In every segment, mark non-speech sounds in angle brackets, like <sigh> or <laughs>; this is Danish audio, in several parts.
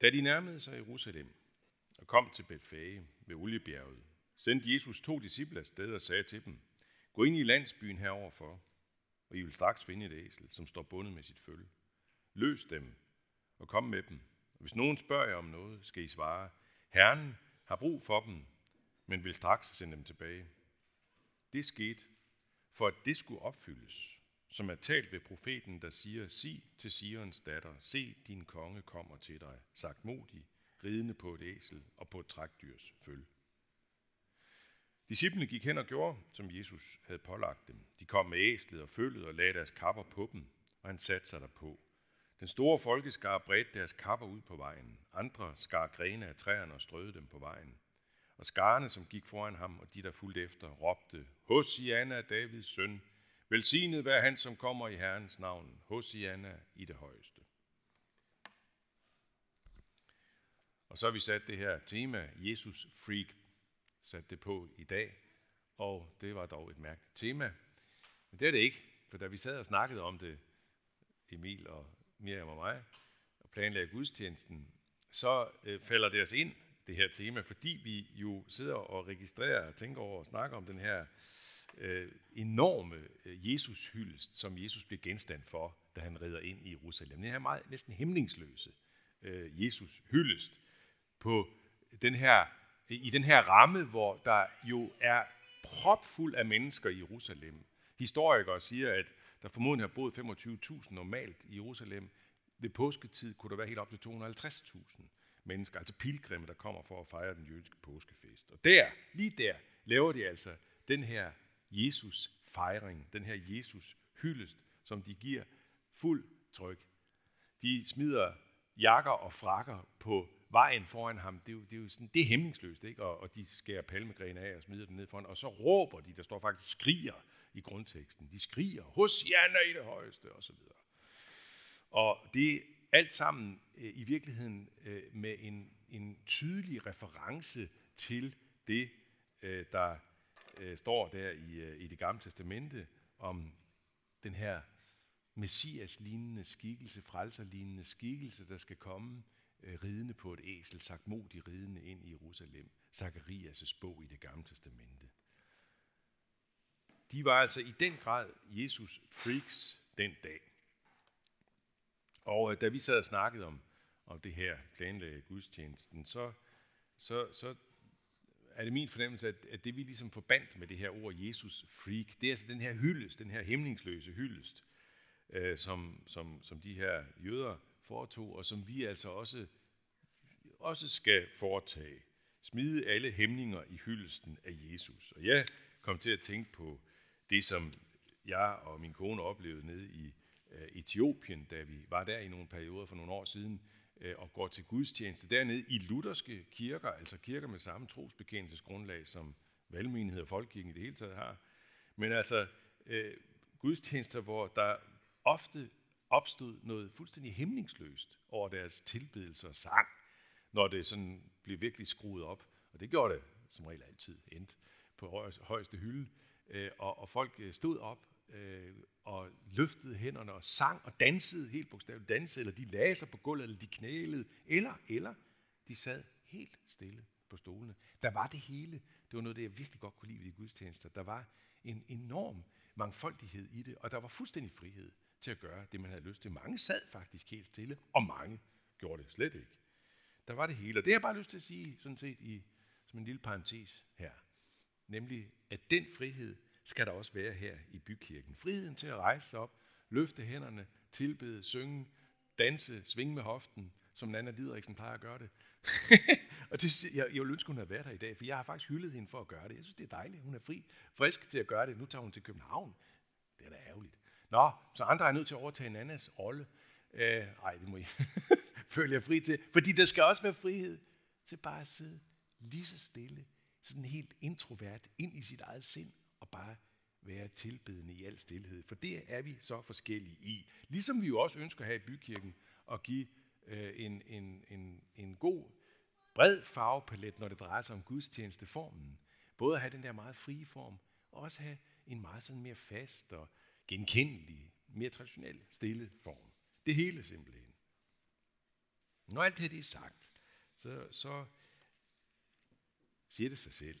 Da de nærmede sig Jerusalem og kom til Betfage ved Oliebjerget, sendte Jesus to disciple afsted og sagde til dem, Gå ind i landsbyen heroverfor, og I vil straks finde et æsel, som står bundet med sit følge. Løs dem og kom med dem. Og hvis nogen spørger jer om noget, skal I svare, Herren har brug for dem, men vil straks sende dem tilbage. Det skete, for at det skulle opfyldes, som er talt ved profeten, der siger, sig til Sions datter, se, din konge kommer til dig, sagt modig, ridende på et æsel og på et trækdyrs føl. Disciplene gik hen og gjorde, som Jesus havde pålagt dem. De kom med æslet og følget og lagde deres kapper på dem, og han satte sig derpå. Den store folkeskar bredte deres kapper ud på vejen. Andre skar grene af træerne og strøede dem på vejen. Og skarne, som gik foran ham, og de, der fulgte efter, råbte, Hosianna, Davids søn, velsignet være han, som kommer i Herrens navn, Hosianna i det højeste. Og så har vi sat det her tema, Jesus Freak, sat det på i dag, og det var dog et mærkeligt tema. Men det er det ikke, for da vi sad og snakkede om det, Emil og Miriam og mig, og planlagde gudstjenesten, så øh, falder det os ind, det her tema, fordi vi jo sidder og registrerer og tænker over og snakker om den her øh, enorme øh, Jesus-hyldest, som Jesus bliver genstand for, da han redder ind i Jerusalem. Den her meget næsten hemningsløse øh, Jesus-hyldest på den her, i den her ramme, hvor der jo er propfuld af mennesker i Jerusalem. Historikere siger, at der formodentlig har boet 25.000 normalt i Jerusalem. Ved påsketid kunne der være helt op til 250.000 mennesker, altså pilgrimme, der kommer for at fejre den jødiske påskefest. Og der, lige der, laver de altså den her Jesus-fejring, den her Jesus-hyldest, som de giver fuld tryk. De smider jakker og frakker på vejen foran ham. Det er jo, det er jo sådan, det er hæmningsløst, ikke? Og, og de skærer palmegrene af og smider dem ned foran, og så råber de, der står faktisk skriger i grundteksten. De skriger, hos i det højeste, og så videre. Og det alt sammen øh, i virkeligheden øh, med en, en tydelig reference til det, øh, der øh, står der i, øh, i det gamle testamente om den her messias-lignende skikkelse, frelser-lignende skikkelse, der skal komme øh, ridende på et æsel, sagt modig ridende ind i Jerusalem. Zacharias' bog i det gamle testamente. De var altså i den grad Jesus freaks den dag. Og øh, da vi sad og snakkede om, om det her planlagde gudstjenesten, så, så, så er det min fornemmelse, at, at det vi ligesom forbandt med det her ord Jesus freak, det er altså den her hyldest, den her hemningsløse hyldest, øh, som, som, som de her jøder foretog, og som vi altså også, også skal foretage. Smide alle hæmninger i hyldesten af Jesus. Og jeg kom til at tænke på det, som jeg og min kone oplevede nede i øh, Etiopien, da vi var der i nogle perioder for nogle år siden, Øh, og går til gudstjeneste dernede i lutherske kirker, altså kirker med samme trosbekendelsesgrundlag, som valgmenighed og folkekirken i det hele taget har. Men altså øh, gudstjenester, hvor der ofte opstod noget fuldstændig hæmningsløst over deres tilbedelse og sang, når det sådan blev virkelig skruet op. Og det gjorde det som regel altid endt på højeste hylde. Øh, og, og folk øh, stod op øh, og løftede hænderne og sang og dansede, helt bogstaveligt dansede, eller de lagde sig på gulvet, eller de knælede, eller, eller de sad helt stille på stolene. Der var det hele. Det var noget, det jeg virkelig godt kunne lide ved de gudstjenester. Der var en enorm mangfoldighed i det, og der var fuldstændig frihed til at gøre det, man havde lyst til. Mange sad faktisk helt stille, og mange gjorde det slet ikke. Der var det hele, og det har jeg bare lyst til at sige, sådan set i, som en lille parentes her. Nemlig, at den frihed skal der også være her i bykirken. Friheden til at rejse sig op, løfte hænderne, tilbede, synge, danse, svinge med hoften, som Nana Didriksen plejer at gøre det. <laughs> og det, jeg, jeg vil ønske, hun havde været her i dag, for jeg har faktisk hyldet hende for at gøre det. Jeg synes, det er dejligt. Hun er fri, frisk til at gøre det. Nu tager hun til København. Det er da ærgerligt. Nå, så andre er nødt til at overtage Nannas rolle. Øh, ej, det må I <laughs> føle jer fri til. Fordi der skal også være frihed til bare at sidde lige så stille, sådan helt introvert ind i sit eget sind, og bare være tilbedende i al stillhed. For det er vi så forskellige i. Ligesom vi jo også ønsker her i bykirken at give øh, en, en, en, en god, bred farvepalet, når det drejer sig om gudstjenesteformen. Både at have den der meget frie form, og også have en meget sådan mere fast og genkendelig, mere traditionel, stille form. Det hele simpelthen. Når alt det, er sagt, så, så siger det sig selv,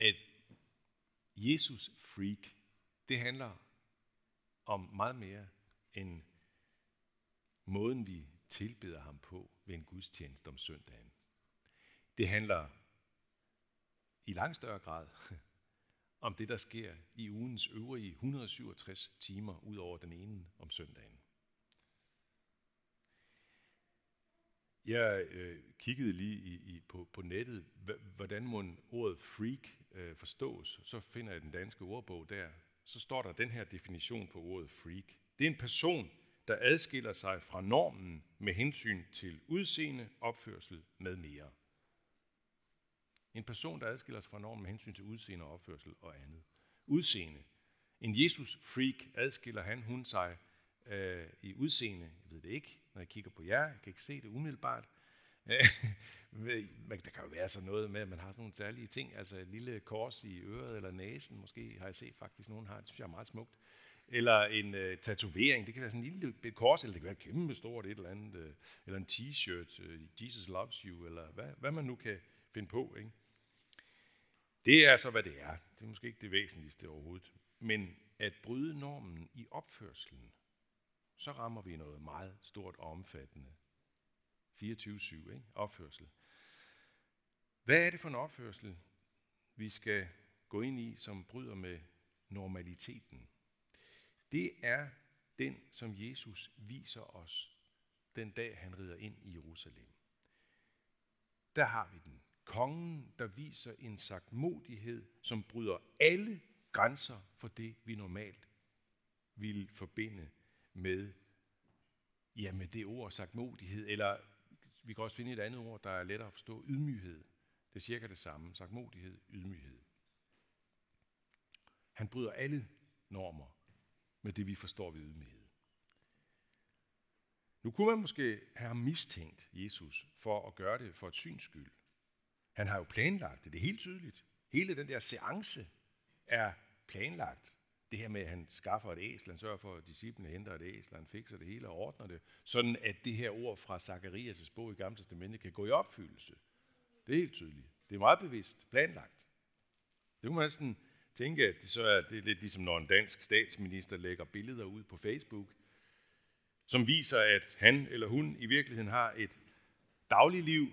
at Jesus freak, det handler om meget mere end måden, vi tilbeder ham på ved en gudstjeneste om søndagen. Det handler i langt større grad om det, der sker i ugens øvrige 167 timer ud over den ene om søndagen. Jeg øh, kiggede lige i, i, på, på nettet, hvordan må ordet freak øh, forstås. Så finder jeg den danske ordbog der. Så står der den her definition på ordet freak. Det er en person, der adskiller sig fra normen med hensyn til udseende, opførsel med mere. En person, der adskiller sig fra normen med hensyn til udseende, opførsel og andet. Udseende. En Jesus-freak adskiller han, hun sig øh, i udseende. Jeg ved det ikke, når jeg kigger på jer. Jeg kan ikke se det umiddelbart. Øh, <laughs> men der kan jo være sådan noget med, at man har sådan nogle særlige ting, altså et lille kors i øret eller næsen, måske har jeg set faktisk, nogen har, det synes jeg er meget smukt. Eller en øh, tatovering, det kan være sådan en lille et kors, eller det kan være kæmpe stort et eller andet, øh, eller en t-shirt, øh, Jesus loves you, eller hvad, hvad man nu kan finde på. Ikke? Det er så, hvad det er. Det er måske ikke det væsentligste overhovedet. Men at bryde normen i opførselen, så rammer vi noget meget stort og omfattende. 24-7, ikke? opførsel. Hvad er det for en opførsel, vi skal gå ind i, som bryder med normaliteten? Det er den, som Jesus viser os den dag, han rider ind i Jerusalem. Der har vi den. Kongen, der viser en sagtmodighed, som bryder alle grænser for det, vi normalt vil forbinde med, ja, med det ord sagt modighed, eller vi kan også finde et andet ord, der er lettere at forstå, ydmyghed. Det er cirka det samme, sagtmodighed, ydmyghed. Han bryder alle normer med det, vi forstår ved ydmyghed. Nu kunne man måske have mistænkt Jesus for at gøre det for et syns skyld. Han har jo planlagt det, det er helt tydeligt. Hele den der seance er planlagt. Det her med, at han skaffer et æsel, han sørger for, at disciplene henter et æsel, han fikser det hele og ordner det, sådan at det her ord fra Zacharias' bog i Gamle Testamentet kan gå i opfyldelse. Det er helt tydeligt. Det er meget bevidst planlagt. Det kunne man næsten tænke, at det så er, det er lidt ligesom når en dansk statsminister lægger billeder ud på Facebook, som viser, at han eller hun i virkeligheden har et dagligliv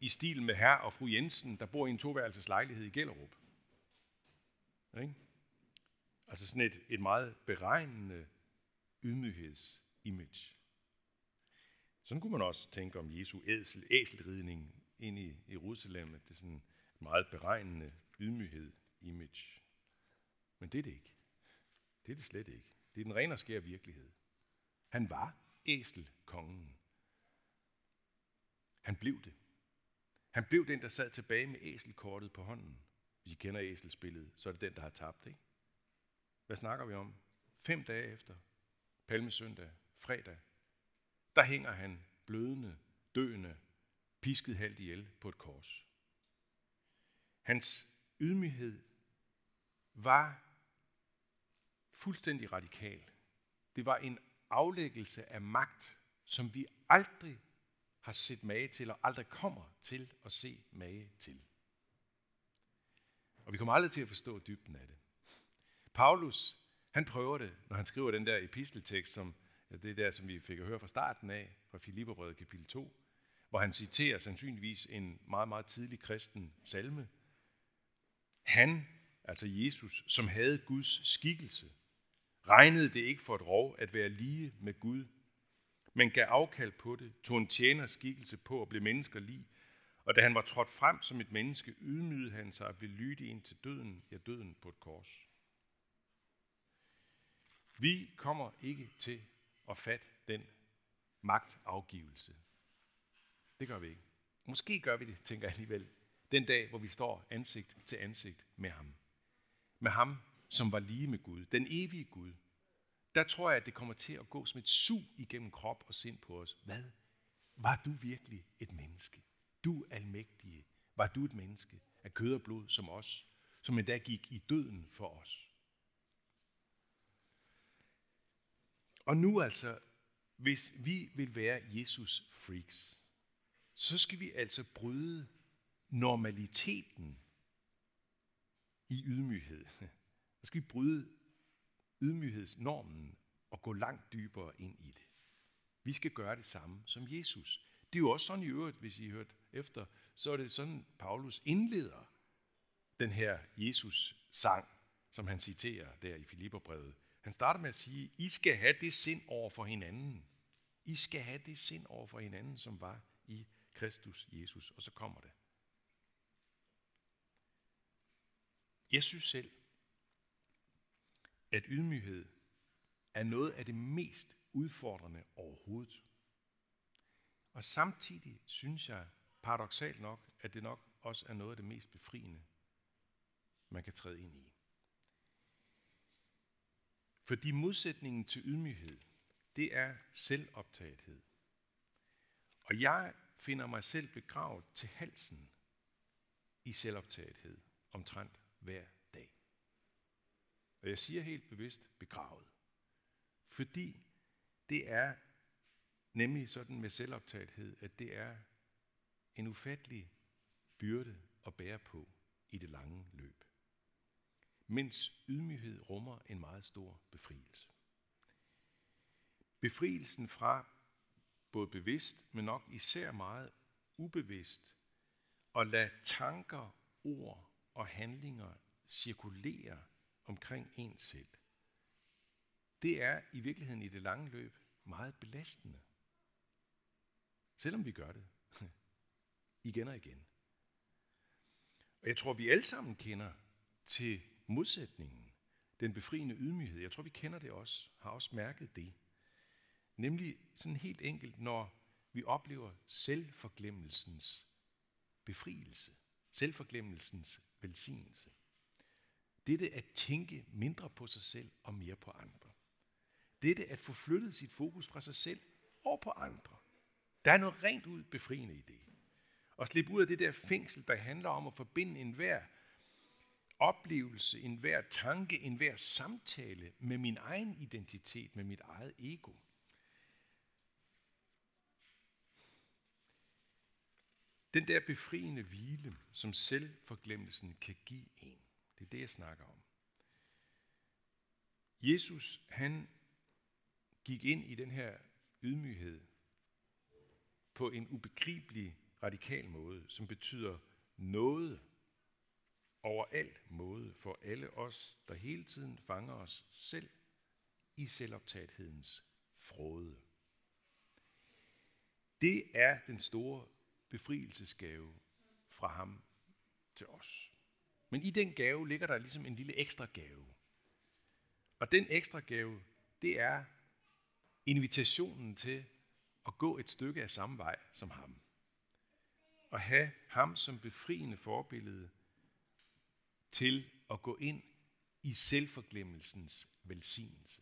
i stil med herr og fru Jensen, der bor i en toværelses lejlighed i Gellerup. Ikke? Altså sådan et, et meget beregnende ydmyghedsimage. Sådan kunne man også tænke om Jesu æsel, æselridning ind i Jerusalem, at det er sådan et meget beregnende ydmyghed image. Men det er det ikke. Det er det slet ikke. Det er den rene og skære virkelighed. Han var æselkongen. Han blev det. Han blev den, der sad tilbage med æselkortet på hånden. Hvis I kender æselspillet, så er det den, der har tabt, ikke? Hvad snakker vi om? Fem dage efter, palmesøndag, fredag, der hænger han blødende, døende, pisket halvt ihjel på et kors. Hans ydmyghed var fuldstændig radikal. Det var en aflæggelse af magt, som vi aldrig har set mage til, og aldrig kommer til at se mage til. Og vi kommer aldrig til at forstå dybden af det. Paulus, han prøver det, når han skriver den der episteltekst, som det er der, som vi fik at høre fra starten af, fra Filipperbrevet kapitel 2, hvor han citerer sandsynligvis en meget, meget tidlig kristen salme. Han, altså Jesus, som havde Guds skikkelse, regnede det ikke for et rov at være lige med Gud, men gav afkald på det, tog en tjener skikkelse på at blive mennesker lige, og da han var trådt frem som et menneske, ydmygede han sig og blev lydig ind til døden, ja døden på et kors. Vi kommer ikke til at fatte den magtafgivelse. Det gør vi ikke. Måske gør vi det, tænker jeg alligevel, den dag, hvor vi står ansigt til ansigt med ham. Med ham, som var lige med Gud, den evige Gud. Der tror jeg, at det kommer til at gå som et sug igennem krop og sind på os. Hvad? Var du virkelig et menneske? Du almægtige, var du et menneske af kød og blod som os, som endda gik i døden for os? Og nu altså hvis vi vil være Jesus freaks, så skal vi altså bryde normaliteten i ydmyghed. <laughs> Så skal vi bryde ydmyghedsnormen og gå langt dybere ind i det. Vi skal gøre det samme som Jesus. Det er jo også sådan i øvrigt, hvis I hørt efter, så er det sådan, Paulus indleder den her Jesus-sang, som han citerer der i Filipperbrevet. Han starter med at sige, I skal have det sind over for hinanden. I skal have det sind over for hinanden, som var i Kristus Jesus. Og så kommer det. Jeg synes selv, at ydmyghed er noget af det mest udfordrende overhovedet. Og samtidig synes jeg paradoxalt nok, at det nok også er noget af det mest befriende, man kan træde ind i. Fordi modsætningen til ydmyghed, det er selvoptagethed. Og jeg finder mig selv begravet til halsen i selvoptagethed omtrent hver dag. Og jeg siger helt bevidst begravet. Fordi det er nemlig sådan med selvoptagethed, at det er en ufattelig byrde at bære på i det lange løb. Mens ydmyghed rummer en meget stor befrielse. Befrielsen fra både bevidst, men nok især meget ubevidst, at lade tanker, ord og handlinger cirkulere omkring en selv. Det er i virkeligheden i det lange løb meget belastende. Selvom vi gør det <laughs> igen og igen. Og jeg tror, vi alle sammen kender til modsætningen, den befriende ydmyghed. Jeg tror, vi kender det også, har også mærket det. Nemlig sådan helt enkelt, når vi oplever selvforglemmelsens befrielse, selvforglemmelsens velsignelse. Dette at tænke mindre på sig selv og mere på andre. Dette at få flyttet sit fokus fra sig selv over på andre. Der er noget rent ud befriende i det. Og slippe ud af det der fængsel, der handler om at forbinde enhver oplevelse, enhver tanke, enhver samtale med min egen identitet, med mit eget ego. Den der befriende hvile, som selvforglemmelsen kan give en, det er det, jeg snakker om. Jesus, han gik ind i den her ydmyghed på en ubegribelig radikal måde, som betyder noget over al måde for alle os, der hele tiden fanger os selv i selvoptagethedens fråde. Det er den store befrielsesgave fra ham til os. Men i den gave ligger der ligesom en lille ekstra gave. Og den ekstra gave, det er invitationen til at gå et stykke af samme vej som ham. Og have ham som befriende forbillede til at gå ind i selvforglemmelsens velsignelse.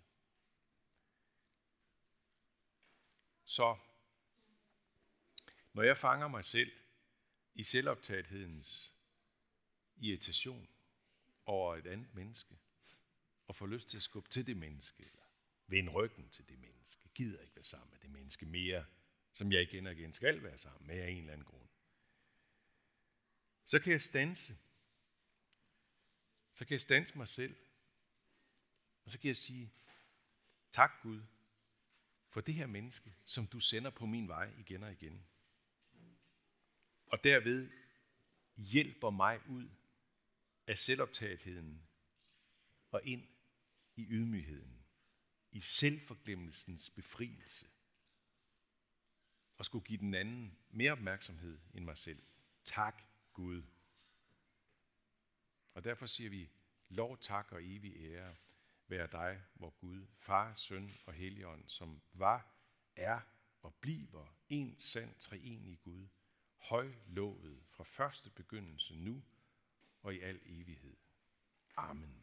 Så når jeg fanger mig selv i selvoptagethedens irritation over et andet menneske, og får lyst til at skubbe til det menneske, eller vende ryggen til det menneske, gider ikke være sammen med det menneske mere, som jeg igen og igen skal være sammen med af en eller anden grund, så kan jeg stanse. Så kan jeg stanse mig selv. Og så kan jeg sige, tak Gud, for det her menneske, som du sender på min vej igen og igen og derved hjælper mig ud af selvoptagetheden og ind i ydmygheden, i selvforglemmelsens befrielse, og skulle give den anden mere opmærksomhed end mig selv. Tak Gud. Og derfor siger vi, lov, tak og evig ære være dig, hvor Gud, Far, Søn og Helligånd, som var, er og bliver en sand treenig Gud, højlovet fra første begyndelse nu og i al evighed. Amen.